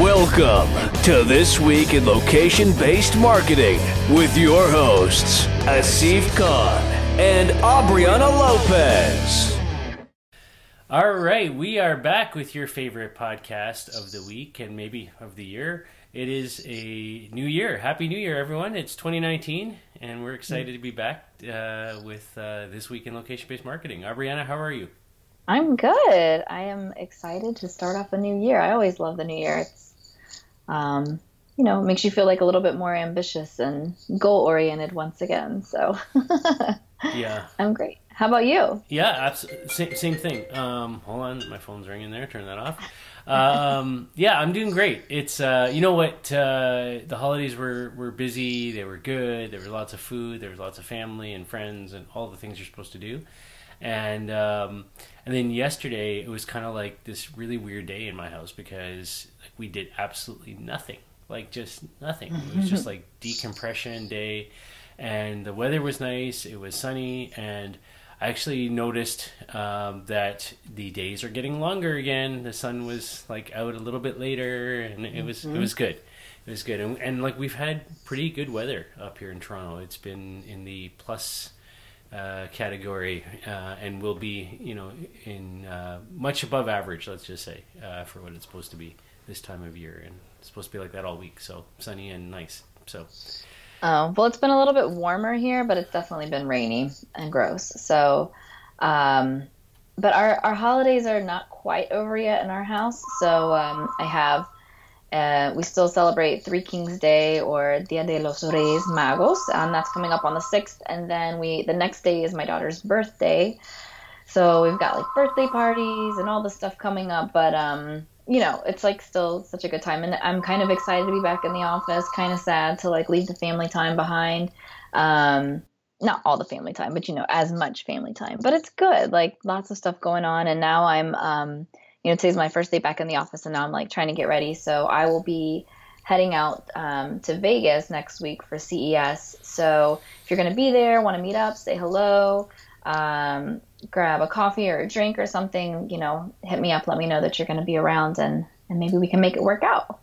Welcome to This Week in Location Based Marketing with your hosts, Asif Khan and Aubriana Lopez. All right, we are back with your favorite podcast of the week and maybe of the year. It is a new year. Happy New Year, everyone. It's 2019, and we're excited to be back uh, with uh, This Week in Location Based Marketing. Aubriana, how are you? I'm good. I am excited to start off a new year. I always love the new year. It's um, you know, makes you feel like a little bit more ambitious and goal oriented once again. So, yeah, I'm great. How about you? Yeah, absolutely. Same, same thing. Um, hold on, my phone's ringing there. Turn that off. Um, yeah, I'm doing great. It's uh, you know what? Uh, the holidays were were busy. They were good. There was lots of food. There was lots of family and friends and all the things you're supposed to do. And um, and then yesterday it was kind of like this really weird day in my house because we did absolutely nothing, like just nothing. It was just like decompression day, and the weather was nice. It was sunny, and I actually noticed um, that the days are getting longer again. The sun was like out a little bit later, and it was mm-hmm. it was good. It was good, and, and like we've had pretty good weather up here in Toronto. It's been in the plus uh, category, uh, and will be, you know, in uh, much above average. Let's just say uh, for what it's supposed to be this time of year, and it's supposed to be like that all week. So sunny and nice. So. Oh well, it's been a little bit warmer here, but it's definitely been rainy and gross. So, um, but our our holidays are not quite over yet in our house. So um, I have. Uh, we still celebrate Three Kings Day or Dia de los Reyes Magos, and that's coming up on the sixth. And then we the next day is my daughter's birthday, so we've got like birthday parties and all the stuff coming up. But um, you know, it's like still such a good time. And I'm kind of excited to be back in the office, kind of sad to like leave the family time behind. Um, not all the family time, but you know, as much family time. But it's good, like lots of stuff going on. And now I'm, um, you know, today's my first day back in the office, and now I'm like trying to get ready. So I will be heading out um, to Vegas next week for CES. So if you're going to be there, want to meet up, say hello. Um, grab a coffee or a drink or something, you know, hit me up, let me know that you're going to be around, and and maybe we can make it work out.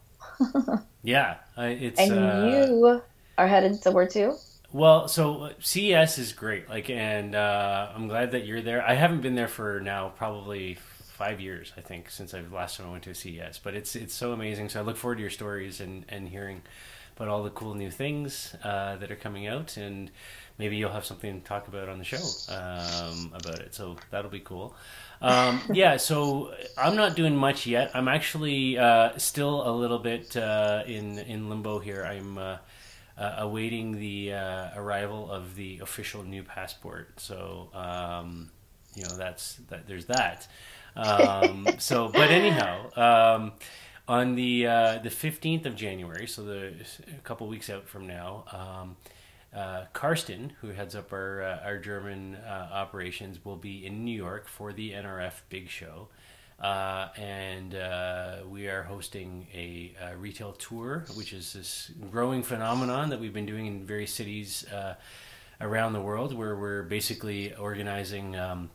yeah, it's and uh, you are headed somewhere too. Well, so CES is great, like, and uh, I'm glad that you're there. I haven't been there for now probably five years, I think, since I've last time I went to CES. But it's it's so amazing. So I look forward to your stories and and hearing about all the cool new things uh, that are coming out and maybe you'll have something to talk about on the show um, about it. So that'll be cool. Um, yeah, so I'm not doing much yet. I'm actually uh, still a little bit uh, in in limbo here. I'm uh, uh awaiting the uh, arrival of the official new passport. So um, you know that's that. There's that. Um, so, but anyhow. Um, on the uh, the 15th of January, so the a couple weeks out from now, um, uh, Karsten, who heads up our uh, our German uh, operations, will be in New York for the NRF Big Show, uh, and uh, we are hosting a, a, retail tour, which is this growing phenomenon that we've been doing in various cities around the world, where we're basically organizing um,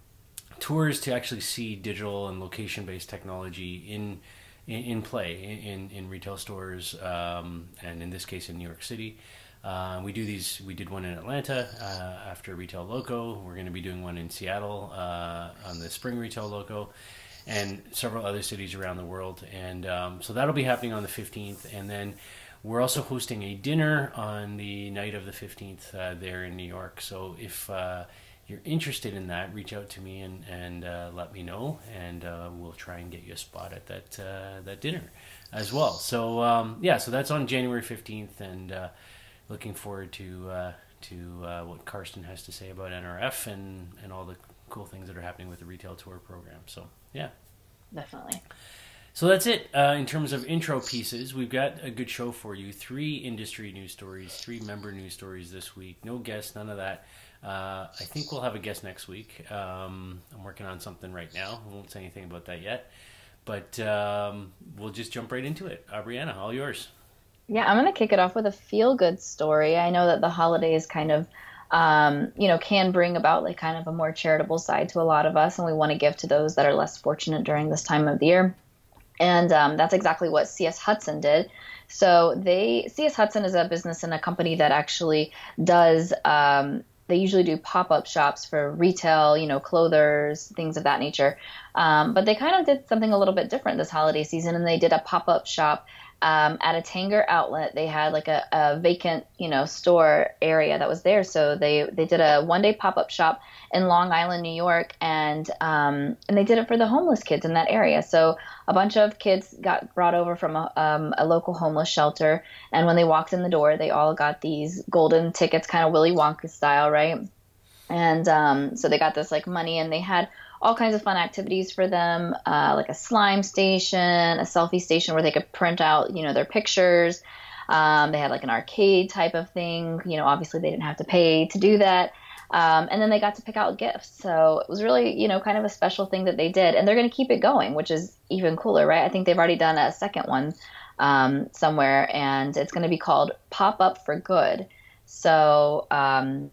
tours to actually see digital and location based technology in. In, in play in, in retail stores, um, and in this case in New York City, uh, we do these. We did one in Atlanta uh, after Retail Loco. We're going to be doing one in Seattle uh, on the Spring Retail Loco, and several other cities around the world. And um, so that'll be happening on the 15th. And then we're also hosting a dinner on the night of the 15th uh, there in New York. So if uh, you're interested in that, reach out to me and, and uh, let me know, and we'll try and get you a spot at that that dinner as well. So um, yeah, so that's on January 15th, and looking forward to uh, to uh, what Karsten has to say about NRF and and all the cool things that are happening with the retail tour program. So yeah, definitely. So that's it uh, in terms of intro pieces. We've got a good show for you. Three industry news stories, three member news stories this week. No guests, none of that. Uh, I think we'll have a guest next week. Um, I'm working on something right now. I won't say anything about that yet. But um, we'll just jump right into it. Aubriana, all yours. Yeah, I'm going to kick it off with a feel good story. I know that the holidays kind of, um, you know, can bring about like kind of a more charitable side to a lot of us, and we want to give to those that are less fortunate during this time of the year. And um, that's exactly what CS Hudson did. So they CS Hudson is a business and a company that actually does. Um, they usually do pop-up shops for retail, you know, clothers, things of that nature. Um, but they kind of did something a little bit different this holiday season, and they did a pop-up shop um, at a Tanger outlet. They had like a, a, vacant, you know, store area that was there. So they they did a one day pop up shop in Long Island, New York, and um, and they did it for the homeless kids in that area. So a bunch of kids got brought over from a, um, a local homeless shelter, and when they walked in the door, they all got these golden tickets, kind of Willy Wonka style, right? And um, so they got this like money, and they had all kinds of fun activities for them, uh, like a slime station, a selfie station where they could print out, you know, their pictures. Um, they had like an arcade type of thing. You know, obviously they didn't have to pay to do that. Um, and then they got to pick out gifts. So it was really, you know, kind of a special thing that they did. And they're going to keep it going, which is even cooler, right? I think they've already done a second one um, somewhere, and it's going to be called Pop Up for Good. So, um,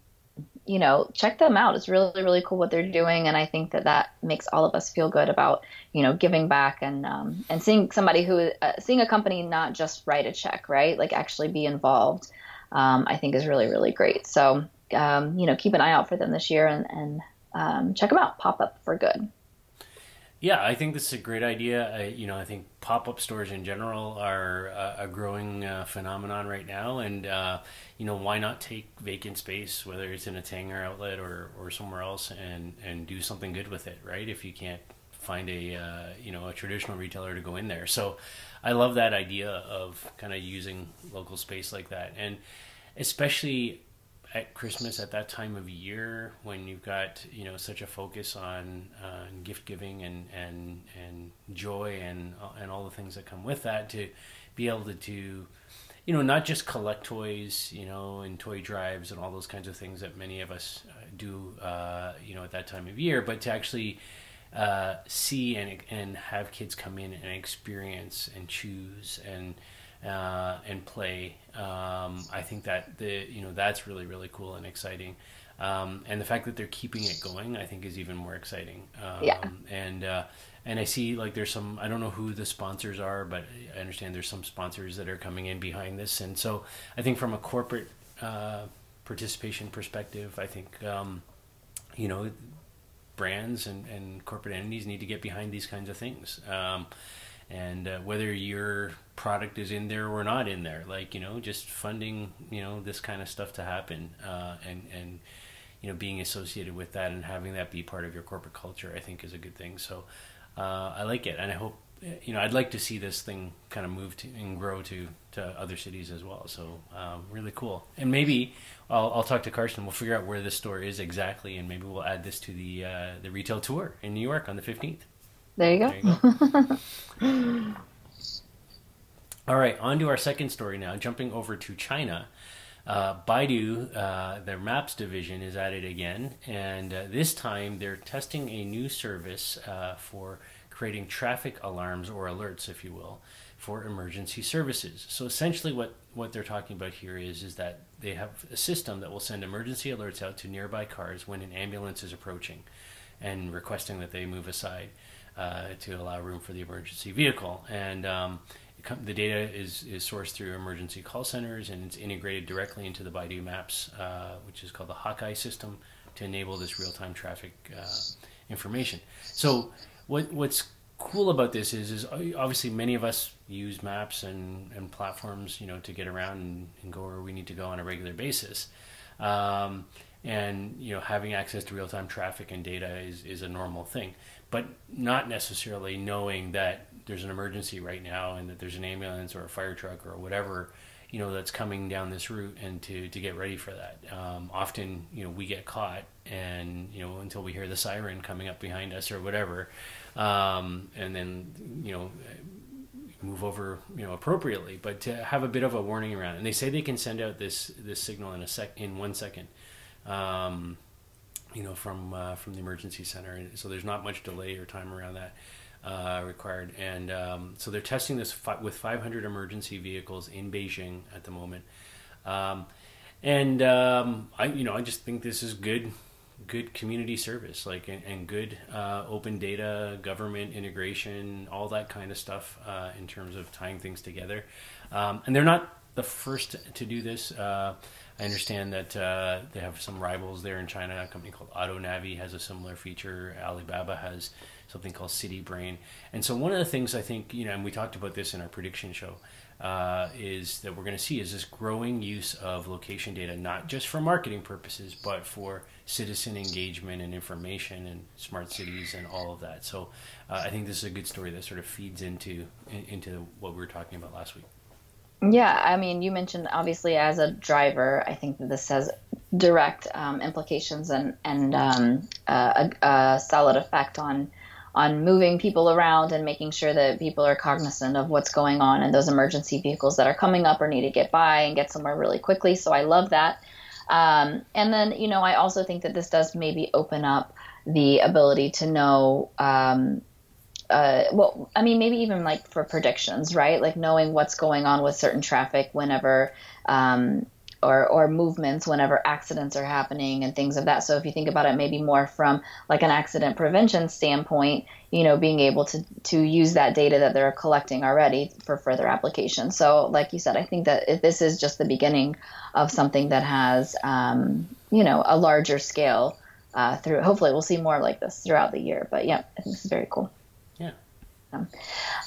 you know, check them out. It's really, really cool what they're doing, and I think that that makes all of us feel good about, you know, giving back and um, and seeing somebody who, uh, seeing a company not just write a check, right? Like actually be involved. Um, I think is really, really great. So, um, you know, keep an eye out for them this year and, and um, check them out. Pop up for good. Yeah, I think this is a great idea. I, you know, I think pop-up stores in general are uh, a growing uh, phenomenon right now, and uh, you know, why not take vacant space, whether it's in a Tanger outlet or, or somewhere else, and and do something good with it, right? If you can't find a uh, you know a traditional retailer to go in there, so I love that idea of kind of using local space like that, and especially at Christmas at that time of year when you've got you know such a focus on uh, gift giving and and and joy and and all the things that come with that to be able to do you know not just collect toys you know and toy drives and all those kinds of things that many of us uh, do uh, you know at that time of year but to actually uh, see and and have kids come in and experience and choose and uh, and play. Um, I think that the you know that's really really cool and exciting. Um, and the fact that they're keeping it going, I think, is even more exciting. Um, yeah. And uh, and I see like there's some I don't know who the sponsors are, but I understand there's some sponsors that are coming in behind this, and so I think from a corporate uh, participation perspective, I think um, you know brands and, and corporate entities need to get behind these kinds of things. Um, and uh, whether your product is in there or not in there. Like you know just funding you know this kind of stuff to happen uh, and and you know being associated with that and having that be part of your corporate culture i think is a good thing. So uh, i like it and i hope you know i'd like to see this thing kind of move to and grow to to other cities as well. So um, really cool. And maybe I'll, I'll talk to Karsten we'll figure out where this store is exactly and maybe we'll add this to the uh, the retail tour in new york on the 15th there you go. There you go. All right, on to our second story now. Jumping over to China. Uh, Baidu, uh, their maps division, is at it again, and uh, this time they're testing a new service uh, for creating traffic alarms or alerts, if you will, for emergency services. So essentially, what, what they're talking about here is is that they have a system that will send emergency alerts out to nearby cars when an ambulance is approaching, and requesting that they move aside uh, to allow room for the emergency vehicle. And um, the data is, is sourced through emergency call centers and it's integrated directly into the Baidu Maps, uh, which is called the Hawkeye system, to enable this real time traffic uh, information. So, what, what's cool about this is, is obviously many of us use maps and, and platforms, you know, to get around and, and go where we need to go on a regular basis. Um, and you know, having access to real time traffic and data is, is a normal thing but not necessarily knowing that there's an emergency right now and that there's an ambulance or a fire truck or whatever you know that's coming down this route and to to get ready for that. Um, often you know we get caught and you know until we hear the siren coming up behind us or whatever um, and then you know move over you know appropriately. But to have a bit of a warning around and they say they can send out this this signal in a sec in one second um, you know, from uh, from the emergency center. So there's not much delay or time around that uh, required. And um, so they're testing this fi- with 500 emergency vehicles in Beijing at the moment. Um, and um, I, you know, I just think this is good good community service, like and, and good uh, open data, government integration, all that kind of stuff uh, in terms of tying things together. Um, and they're not the first to do this. Uh, I understand that uh, they have some rivals there in China. A company called Auto AutoNavi has a similar feature. Alibaba has something called City Brain. And so one of the things I think, you know, and we talked about this in our prediction show, uh, is that we're going to see is this growing use of location data, not just for marketing purposes, but for citizen engagement and information and smart cities and all of that. So uh, I think this is a good story that sort of feeds into in, into what we were talking about last week. Yeah, I mean, you mentioned obviously as a driver, I think that this has direct um, implications and and um, a, a, solid effect on on moving people around and making sure that people are cognizant of what's going on and those emergency vehicles that are coming up or need to get by and get somewhere really quickly. So I love that. Um, and then, you know, I also think that this does maybe open up the ability to know um, uh, well, I mean, maybe even like for predictions, right? Like knowing what's going on with certain traffic whenever, um, or, or movements whenever accidents are happening and things of that. So if you think about it, maybe more from like an accident prevention standpoint, you know, being able to to use that data that they're collecting already for further application. So, like you said, I think that this is just the beginning of something that has, um, you know, a larger scale. Uh, through hopefully we'll see more like this throughout the year. But yeah, I think this is very cool.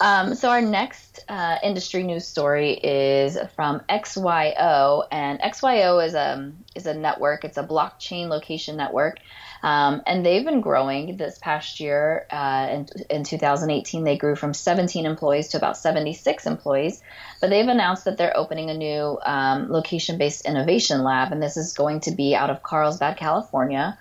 Um, so our next uh, industry news story is from XYO, and XYO is a is a network. It's a blockchain location network, um, and they've been growing this past year. Uh, in, in 2018, they grew from 17 employees to about 76 employees. But they've announced that they're opening a new um, location-based innovation lab, and this is going to be out of Carlsbad, California.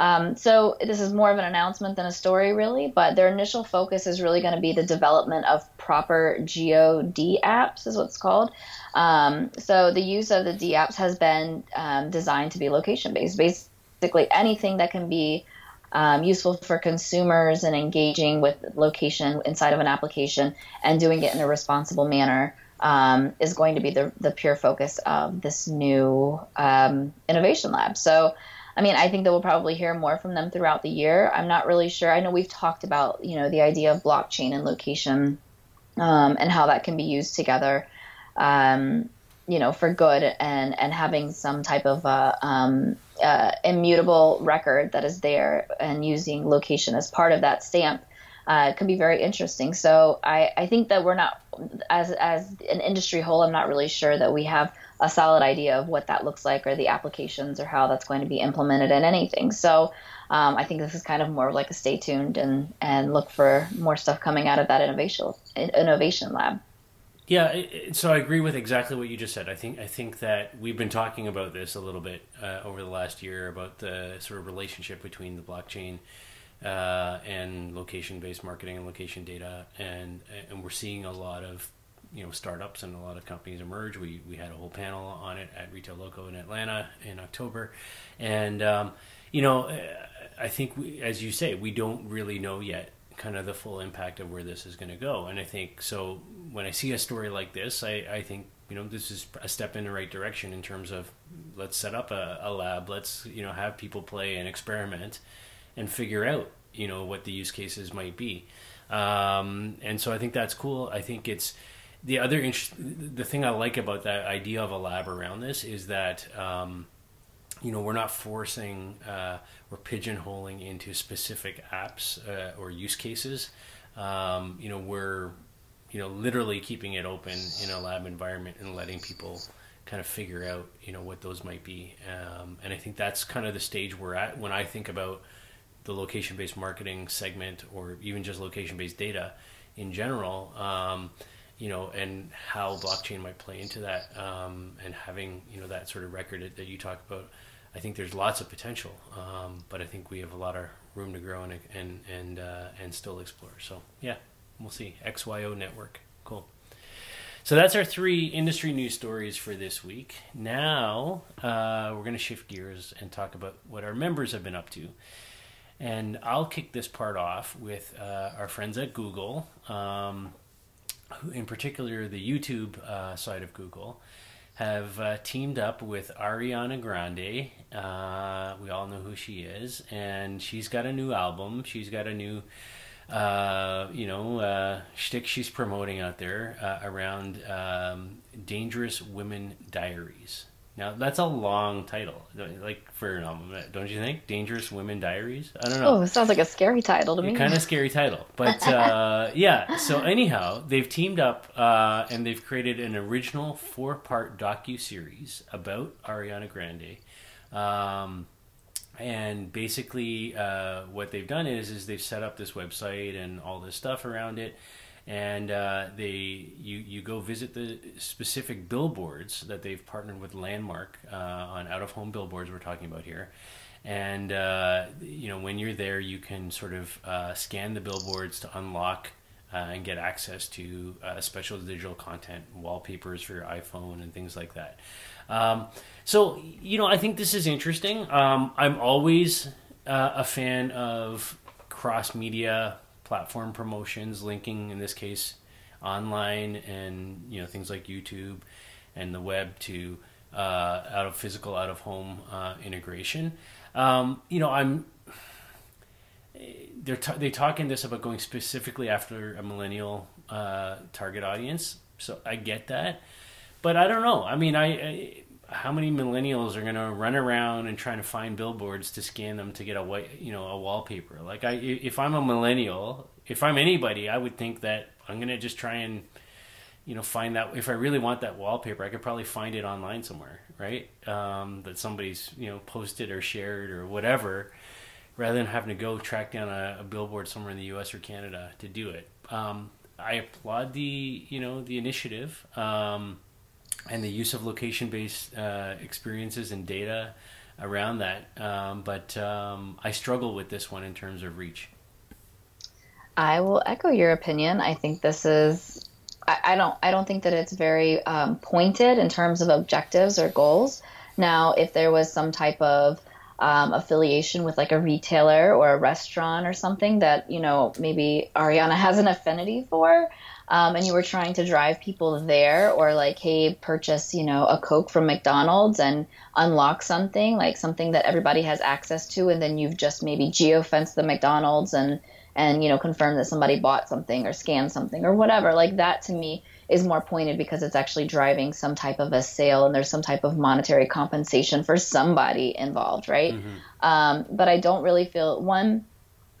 Um, so this is more of an announcement than a story, really. But their initial focus is really going to be the development of proper GeoD apps, is what's called. Um, so the use of the D apps has been um, designed to be location based. Basically, anything that can be um, useful for consumers and engaging with location inside of an application and doing it in a responsible manner um, is going to be the, the pure focus of this new um, innovation lab. So I mean, I think that we'll probably hear more from them throughout the year. I'm not really sure. I know we've talked about, you know, the idea of blockchain and location um, and how that can be used together, um, you know, for good and, and having some type of uh, um, uh, immutable record that is there and using location as part of that stamp uh, can be very interesting. So I, I think that we're not, as, as an industry whole, I'm not really sure that we have – a solid idea of what that looks like or the applications or how that's going to be implemented in anything. So um, I think this is kind of more of like a stay tuned and, and look for more stuff coming out of that innovation innovation lab. Yeah, so I agree with exactly what you just said. I think I think that we've been talking about this a little bit uh, over the last year about the sort of relationship between the blockchain uh, and location-based marketing and location data, and and we're seeing a lot of you know startups and a lot of companies emerge. We we had a whole panel on it at Retail Loco in Atlanta in October, and um, you know I think we, as you say we don't really know yet kind of the full impact of where this is going to go. And I think so when I see a story like this, I, I think you know this is a step in the right direction in terms of let's set up a, a lab, let's you know have people play and experiment and figure out you know what the use cases might be. Um, and so I think that's cool. I think it's the other interest, the thing I like about that idea of a lab around this is that um, you know we're not forcing uh, we're pigeonholing into specific apps uh, or use cases. Um, you know we're you know literally keeping it open in a lab environment and letting people kind of figure out you know what those might be. Um, and I think that's kind of the stage we're at when I think about the location based marketing segment or even just location based data in general. Um, you know, and how blockchain might play into that, um, and having you know that sort of record that, you talk about. I think there's lots of potential, um, but I think we have a lot of room to grow and and and uh, and still explore. So yeah, we'll see. XYO Network, cool. So that's our three industry news stories for this week. Now uh, we're going to shift gears and talk about what our members have been up to. And I'll kick this part off with uh, our friends at Google. Um, in particular the YouTube uh, side of Google, have uh, teamed up with Ariana Grande. Uh, we all know who she is, and she's got a new album. She's got a new, uh, you know, uh, shtick she's promoting out there around um, Dangerous Women Diaries. Now that's a long title, like for an album, don't you think? Dangerous Women Diaries. I don't know. Oh, it sounds like a scary title to me. Kind of scary title, but uh, yeah. So anyhow, they've teamed up uh, and they've created an original four-part docu series about Ariana Grande. Um, and basically, uh, what they've done is is they've set up this website and all this stuff around it and uh, they you you go visit the specific billboards that they've partnered with Landmark uh, on out of home billboards we're talking about here, and uh, you know when you're there you can sort of uh, scan the billboards to unlock. Uh, and get access to uh, special digital content, wallpapers for your iPhone, and things like that. Um, so, you know, I think this is interesting. Um, I'm always a fan of cross media platform promotions, linking in this case online and you know things like YouTube and the web to uh, out of physical, out of home uh, integration. Um, you know, I'm they're t- they talk in this about going specifically after a millennial uh, target audience, so I get that, but I don't know. I mean, I, I how many millennials are going to run around and trying to find billboards to scan them to get a white, you know, a wallpaper? Like, I if I'm a millennial, if I'm anybody, I would think that I'm going to just try and, you know, find that if I really want that wallpaper, I could probably find it online somewhere, right? Um, that somebody's you know posted or shared or whatever, rather than having to go track down a, a billboard somewhere in the U.S. or Canada to do it. Um, I applaud the you know the initiative. Um, and the use of location-based uh, experiences and data around that. Um, but um, I struggle with this one in terms of reach. I will echo your opinion. I think this is. I, I don't. I don't think that it's very um, pointed in terms of objectives or goals. Now, if there was some type of um, affiliation with like a retailer or a restaurant or something that you know maybe Ariana has an affinity for, um, and you were trying to drive people there or like hey purchase you know a coke from mcdonald's and unlock something like something that everybody has access to and then you've just maybe geofenced the mcdonald's and and you know confirm that somebody bought something or scanned something or whatever like that to me is more pointed because it's actually driving some type of a sale and there's some type of monetary compensation for somebody involved right mm-hmm. um, but i don't really feel one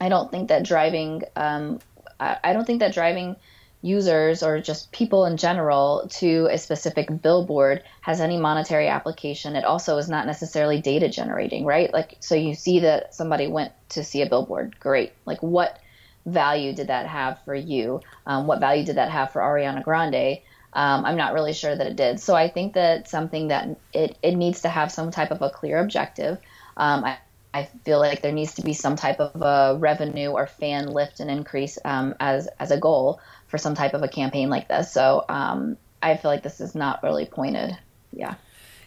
i don't think that driving um, I, I don't think that driving users or just people in general to a specific billboard has any monetary application. It also is not necessarily data generating, right? Like, so you see that somebody went to see a billboard. Great. Like, what value did that have for you? Um, what value did that have for Ariana Grande? Um, I'm not really sure that it did. So I think that something that it, it needs to have some type of a clear objective. Um, I, I feel like there needs to be some type of a revenue or fan lift and increase um, as as a goal for some type of a campaign like this. So um, I feel like this is not really pointed. Yeah.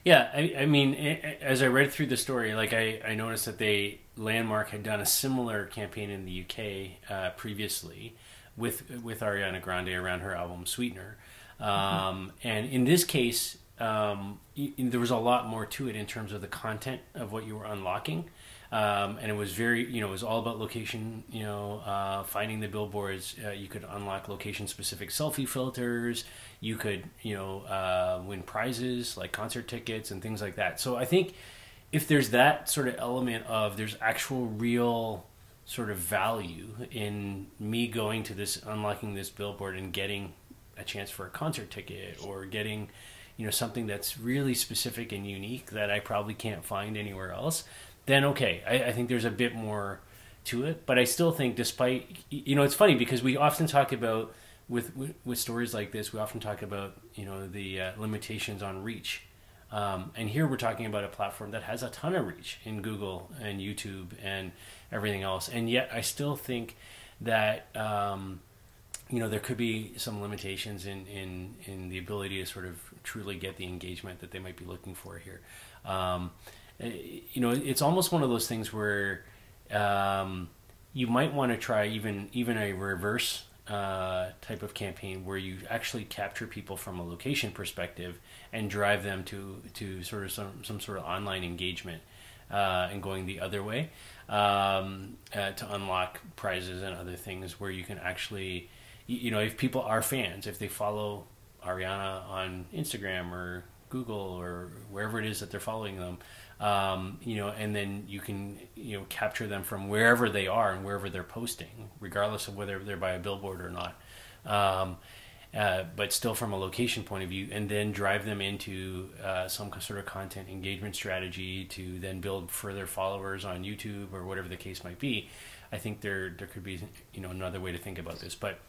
Yeah, I, I, mean, as I read through the story, like I, I noticed that they Landmark had done a similar campaign in the UK uh, previously with with Ariana Grande around her album Sweetener, um, mm-hmm. and in this case, um, there was a lot more to it in terms of the content of what you were unlocking. Um, and it was very, you know, it was all about location, you know, uh, finding the billboards. Uh, you could unlock location specific selfie filters. You could, you know, uh, win prizes like concert tickets and things like that. So I think if there's that sort of element of there's actual real sort of value in me going to this, unlocking this billboard and getting a chance for a concert ticket or getting, you know, something that's really specific and unique that I probably can't find anywhere else then okay, I, I think there's a bit more to it. But I still think, despite you know, it's funny because we often talk about with with, stories like this, we often talk about you know the uh, limitations on reach. Um, and here we're talking about a platform that has a ton of reach in Google and YouTube and everything else. And yet, I still think that um, you know there could be some limitations in, in in the ability to sort of truly get the engagement that they might be looking for here. Um, uh, you know, it's almost one of those things where um, you might want to try even even a reverse uh, type of campaign where you actually capture people from a location perspective and drive them to to sort of some some sort of online engagement uh, and going the other way um, uh, to unlock prizes and other things where you can actually you know if people are fans if they follow Ariana on Instagram or Google or wherever it is that they're following them um, you know, and then you can you know capture them from wherever they are and wherever they're posting, regardless of whether they're by a billboard or not. Um, uh, but still from a location point of view, and then drive them into uh, some sort of content engagement strategy to then build further followers on YouTube or whatever the case might be. I think there there could be you know another way to think about this, but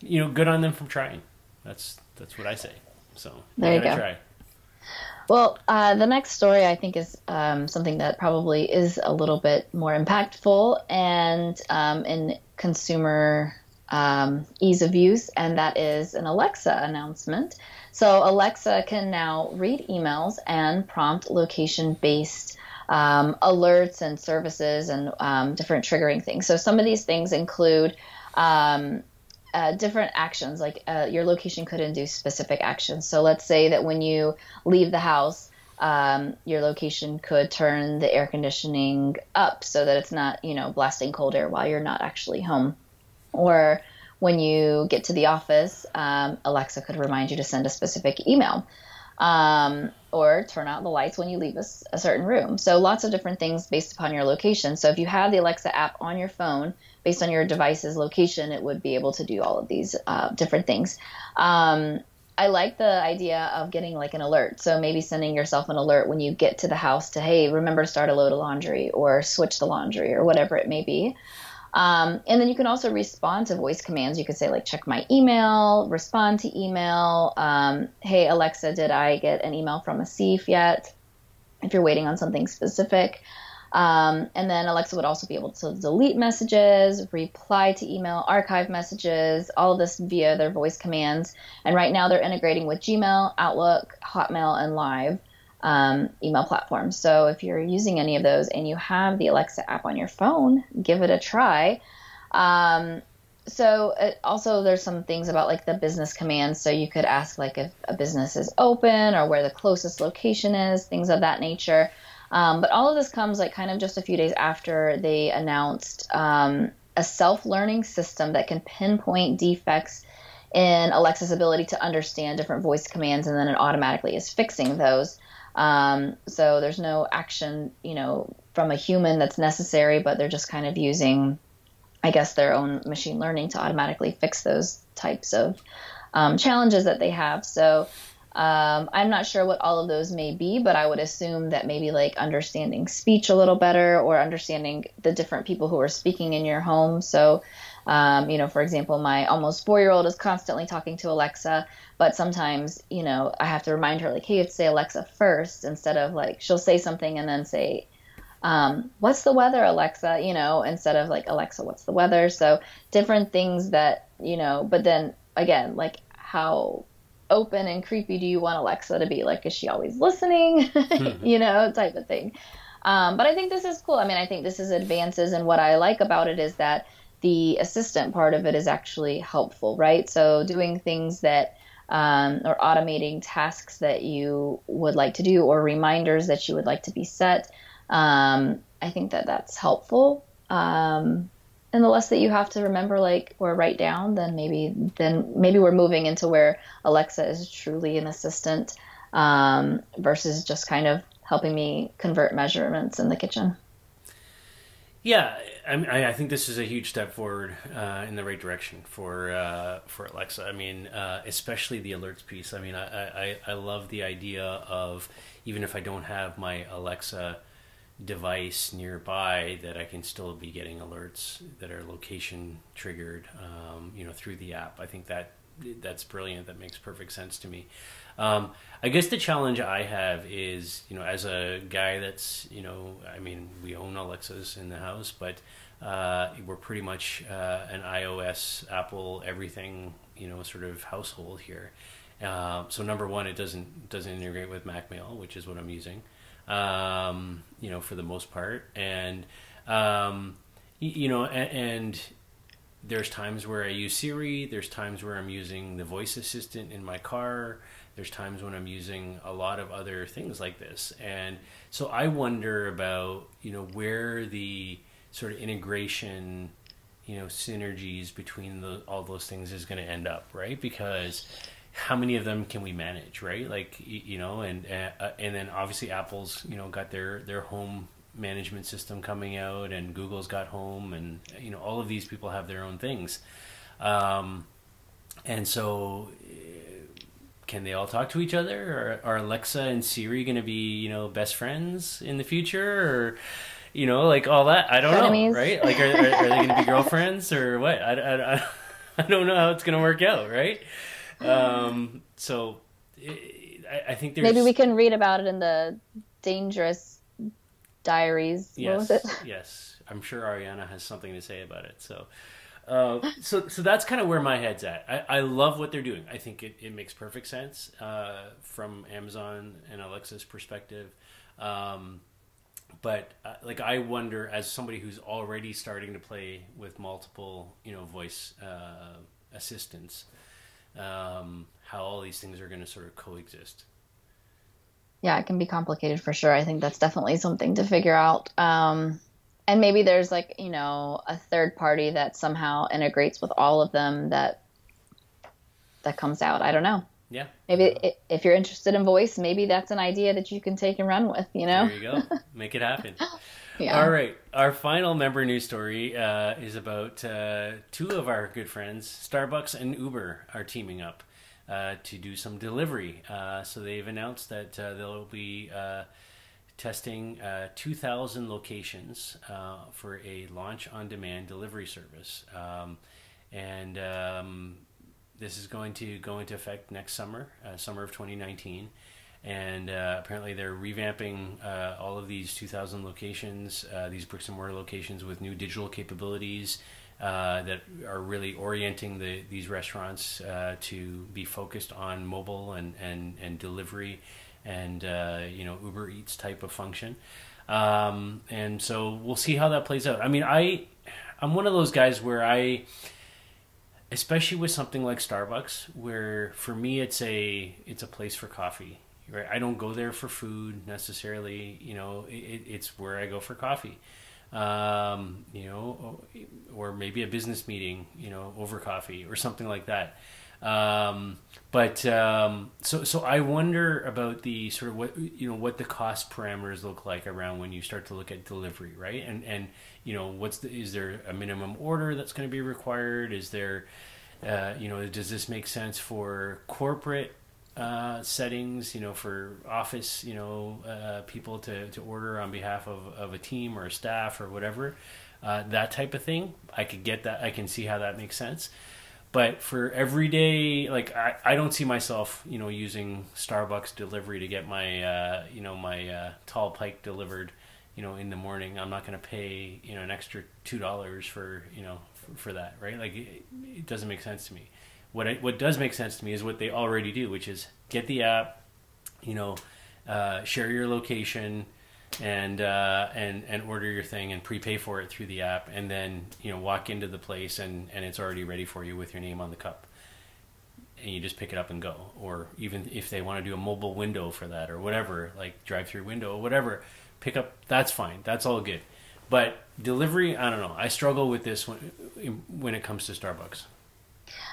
you know, good on them from trying. That's that's what I say. So there you go. Try. Well, uh, the next story I think is um, something that probably is a little bit more impactful and um, in consumer um, ease of use, and that is an Alexa announcement. So, Alexa can now read emails and prompt location based um, alerts and services and um, different triggering things. So, some of these things include um, uh, different actions. Like uh, your location could induce specific actions. So let's say that when you leave the house, um, your location could turn the air conditioning up so that it's not, you know, blasting cold air while you're not actually home. Or when you get to the office, um, Alexa could remind you to send a specific email. Um, or turn out the lights when you leave a, a certain room. So lots of different things based upon your location. So if you have the Alexa app on your phone, based on your device's location, it would be able to do all of these uh, different things. Um, I like the idea of getting like an alert. So maybe sending yourself an alert when you get to the house to, hey, remember to start a load of laundry or switch the laundry or whatever it may be. Um, and then you can also respond to voice commands. You could say, like, check my email, respond to email. Um, hey, Alexa, did I get an email from Asif yet? If you're waiting on something specific. Um, and then Alexa would also be able to delete messages, reply to email, archive messages, all of this via their voice commands. And right now they're integrating with Gmail, Outlook, Hotmail, and Live um, email platforms. So if you're using any of those and you have the Alexa app on your phone, give it a try. Um, so it, also there's some things about like the business commands so you could ask like if a business is open or where the closest location is things of that nature um, but all of this comes like kind of just a few days after they announced um, a self-learning system that can pinpoint defects in Alexa's ability to understand different voice commands, and then it automatically is fixing those. Um, so there's no action, you know, from a human that's necessary, but they're just kind of using, I guess, their own machine learning to automatically fix those types of um, challenges that they have. So um, I'm not sure what all of those may be, but I would assume that maybe like understanding speech a little better or understanding the different people who are speaking in your home. So, um, you know, for example, my almost four year old is constantly talking to Alexa, but sometimes, you know, I have to remind her, like, hey, you have to say Alexa first instead of like she'll say something and then say, um, what's the weather, Alexa? You know, instead of like, Alexa, what's the weather? So, different things that, you know, but then again, like, how open and creepy do you want Alexa to be? Like, is she always listening? Hmm. you know, type of thing. Um, but I think this is cool. I mean, I think this is advances, and what I like about it is that the assistant part of it is actually helpful, right? So doing things that um, or automating tasks that you would like to do or reminders that you would like to be set. Um, I think that that's helpful. Um, and the less that you have to remember like or write down then maybe then maybe we're moving into where alexa is truly an assistant um, versus just kind of helping me convert measurements in the kitchen. Yeah I, I think this is a huge step forward uh, in the right direction for uh, for alexa. I mean uh, especially the alerts piece. I mean I, I, I love the idea of even if i don't have my alexa device nearby that I can still be getting alerts that are location triggered, um, you know, through the app. I think that that's brilliant. That makes perfect sense to me. Um, I guess the challenge I have is, you know, as a guy that's, you know, I mean, we own Alexas in the house, but uh, we're pretty much uh, an iOS, Apple, everything, you know, sort of household here. Uh, so number one, it doesn't doesn't integrate with Mac Mail, which is what I'm using um, you know, for the most part, and um, you know, and, and there's times where I use Siri. There's times where I'm using the voice assistant in my car. There's times when I'm using a lot of other things like this, and so I wonder about you know where the sort of integration, you know, synergies between the, all those things is going to end up, right? Because how many of them can we manage, right? Like you know, and uh, and then obviously Apple's you know got their their home management system coming out, and Google's got home, and you know all of these people have their own things, um, and so can they all talk to each other? Or are Alexa and Siri going to be, you know, best friends in the future? Or, you know, like all that? I don't Enemies. know, right? Like, are, are, are they going to be girlfriends or what? I, I, I, don't know how it's going to work out, right? Um, so I, I think there's. Maybe we can read about it in the Dangerous Diaries. Yes. Yes. I'm sure Ariana has something to say about it. So, uh, so so that's kind of where my head's at. I, I love what they're doing. I think it, it makes perfect sense uh, from Amazon and Alexa's perspective. Um, but uh, like I wonder, as somebody who's already starting to play with multiple, you know, voice uh, assistants, um, how all these things are going to sort of coexist. Yeah, it can be complicated for sure. I think that's definitely something to figure out. Um, and maybe there's like you know a third party that somehow integrates with all of them that that comes out. I don't know. Yeah. Maybe if you're interested in voice maybe that's an idea that you can take and run with you know? There you go. Make it happen yeah. all right our final member news story uh, is about uh, two of our good friends starbucks and uber are teaming up uh, to do some delivery uh, so they've announced that uh, they'll be uh, testing uh, 2,000 locations for a launch on demand delivery service. Um, and um, this is going to go into effect next summer, summer of 2019. And uh, apparently, they're revamping uh, all of these 2,000 locations, uh, these bricks and mortar locations, with new digital capabilities. that are really orienting the, these restaurants to be focused on mobile and, and, and delivery and uh, you know Uber Eats type of function. Um, and so we'll see how that plays out. I mean, I I'm one of those guys where I, especially with something like Starbucks, where for me it's a it's a place for coffee. Right, I don't go there for food necessarily. You know, it, it's where I go for coffee. Um, you know, or maybe a business meeting. You know, over coffee or something like that. Um, but um, so so I wonder about the sort of what you know what the cost parameters look like around when you start to look at delivery, right? And and you know what's the, is there a minimum order that's going to be required? Is there uh, you know does this make sense for corporate uh, settings, you know, for office, you know, uh, people to, to order on behalf of, of a team or a staff or whatever, uh, that type of thing. I could get that. I can see how that makes sense. But for everyday, like I, I don't see myself, you know, using Starbucks delivery to get my, uh, you know, my uh, tall pike delivered, you know, in the morning. I'm not going to pay, you know, an extra two dollars for, you know, for, for, that, right? Like it, it doesn't make sense to me. What I, what does make sense to me is what they already do, which is get the app, you know, uh, share your location, and uh, and and order your thing and prepay for it through the app, and then you know walk into the place and and it's already ready for you with your name on the cup, and you just pick it up and go. Or even if they want to do a mobile window for that or whatever, like drive-through window or whatever, pick up. That's fine. That's all good. But delivery, I don't know. I struggle with this when when it comes to Starbucks.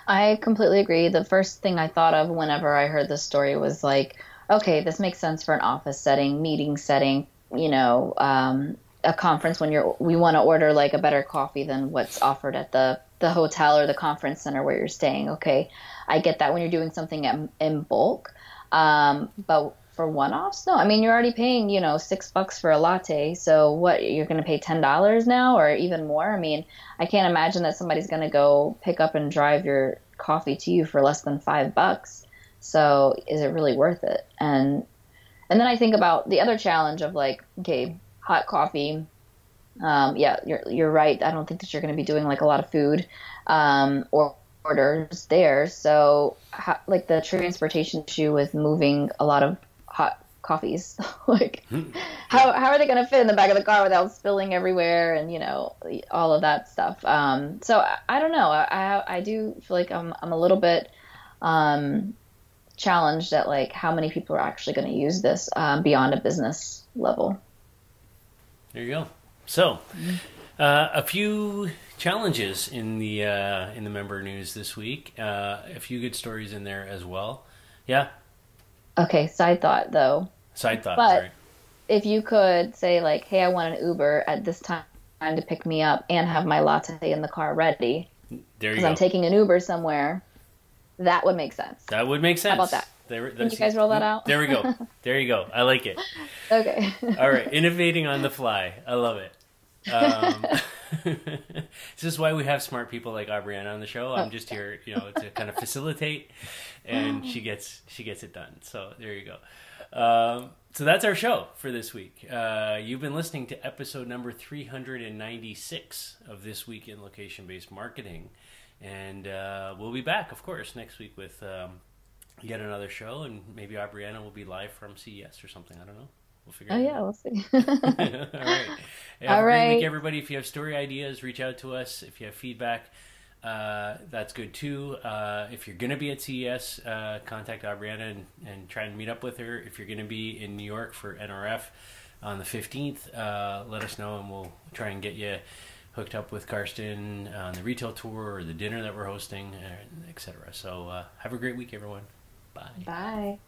I completely agree. The first thing I thought of whenever I heard this story was like, okay, this makes sense for an office setting, meeting setting, you know um, a conference when you're we want to order like a better coffee than what's offered at the the hotel or the conference center where you're staying okay i get that when you're doing something in, in bulk um, but for one-offs no i mean you're already paying you know six bucks for a latte so what you're going to pay ten dollars now or even more i mean i can't imagine that somebody's going to go pick up and drive your coffee to you for less than five bucks so is it really worth it and and then I think about the other challenge of like, okay, hot coffee. Um, yeah, you're you're right. I don't think that you're going to be doing like a lot of food um, or orders there. So, how, like the transportation issue with moving a lot of hot coffees. like, how how are they going to fit in the back of the car without spilling everywhere and you know all of that stuff? Um, so I, I don't know. I, I I do feel like I'm I'm a little bit um, challenged at like how many people are actually going to use this um, beyond a business level. There you go. So, uh, a few challenges in the uh, in the member news this week. Uh, a few good stories in there as well. Yeah. Okay. Side thought though. Side thought. But sorry. if you could say like, "Hey, I want an Uber at this time to pick me up and have my latte in the car ready because. I'm taking an Uber somewhere," that would make sense. that would make sense. How about that? There, Can you guys roll that out? There we go. There you go. I like it. Okay. All right, innovating on the fly. I love it. Um, this is why we have smart people like Aubriana on the show. I'm just here, you know, to kind of facilitate, and she gets she gets it done. So there you go. Um, so that's our show for this week. Uh, you've been listening to episode number 396 of this week in location based marketing, and uh, we'll be back, of course, next week with um, yet another show, and maybe Aubriana will be live from CES or something. I don't know. We'll figure oh yeah, out. we'll see. All right. Have All great week, everybody. If you have story ideas, reach out to us. If you have feedback, uh, that's good too. Uh, if you're going to be at CES, uh, contact Aubriana and, and try and meet up with her. If you're going to be in New York for NRF on the 15th, uh, let us know and we'll try and get you hooked up with Karsten on the retail tour or the dinner that we're hosting, uh, etc. So uh, have a great week, everyone. Bye. Bye.